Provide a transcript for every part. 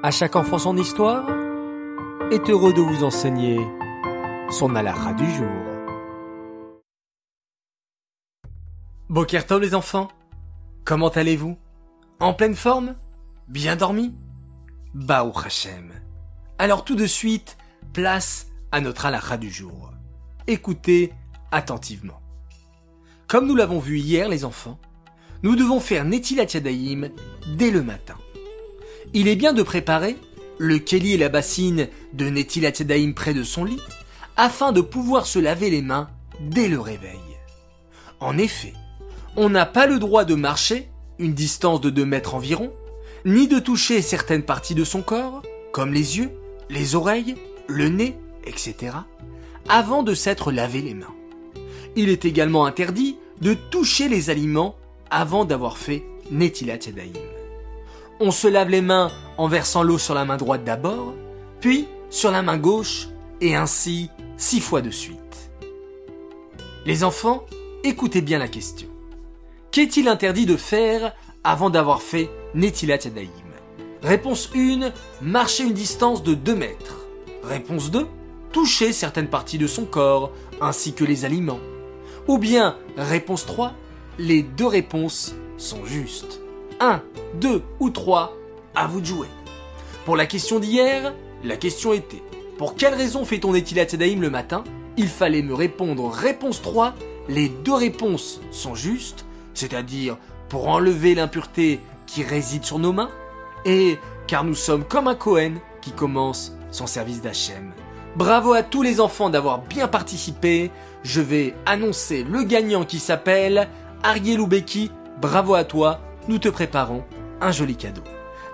À chaque enfant son histoire est heureux de vous enseigner son alara du jour. Bokertov les enfants, comment allez-vous? En pleine forme? Bien dormi? Baou Hashem. Alors tout de suite, place à notre alara du jour. Écoutez attentivement. Comme nous l'avons vu hier les enfants, nous devons faire Yadayim dès le matin. Il est bien de préparer le Kelly et la bassine de Netilat Yadayim près de son lit, afin de pouvoir se laver les mains dès le réveil. En effet, on n'a pas le droit de marcher une distance de 2 mètres environ, ni de toucher certaines parties de son corps, comme les yeux, les oreilles, le nez, etc., avant de s'être lavé les mains. Il est également interdit de toucher les aliments avant d'avoir fait Netilat Yadayim. On se lave les mains en versant l'eau sur la main droite d'abord, puis sur la main gauche, et ainsi six fois de suite. Les enfants, écoutez bien la question. Qu'est-il interdit de faire avant d'avoir fait Netilat Yadayim? Réponse 1, marcher une distance de 2 mètres. Réponse 2, toucher certaines parties de son corps, ainsi que les aliments. Ou bien, réponse 3, les deux réponses sont justes. 1, 2 ou 3, à vous de jouer. Pour la question d'hier, la question était Pour quelle raison fait-on Netilat Yadayim le matin? Il fallait me répondre réponse 3, les deux réponses sont justes, c'est-à-dire pour enlever l'impureté qui réside sur nos mains, et car nous sommes comme un Cohen qui commence son service d'Hachem. Bravo à tous les enfants d'avoir bien participé. Je vais annoncer le gagnant qui s'appelle Ariel Oubeki. Bravo à toi, nous te préparons un joli cadeau.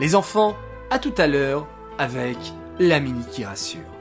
Les enfants, à tout à l'heure avec la mini qui rassure.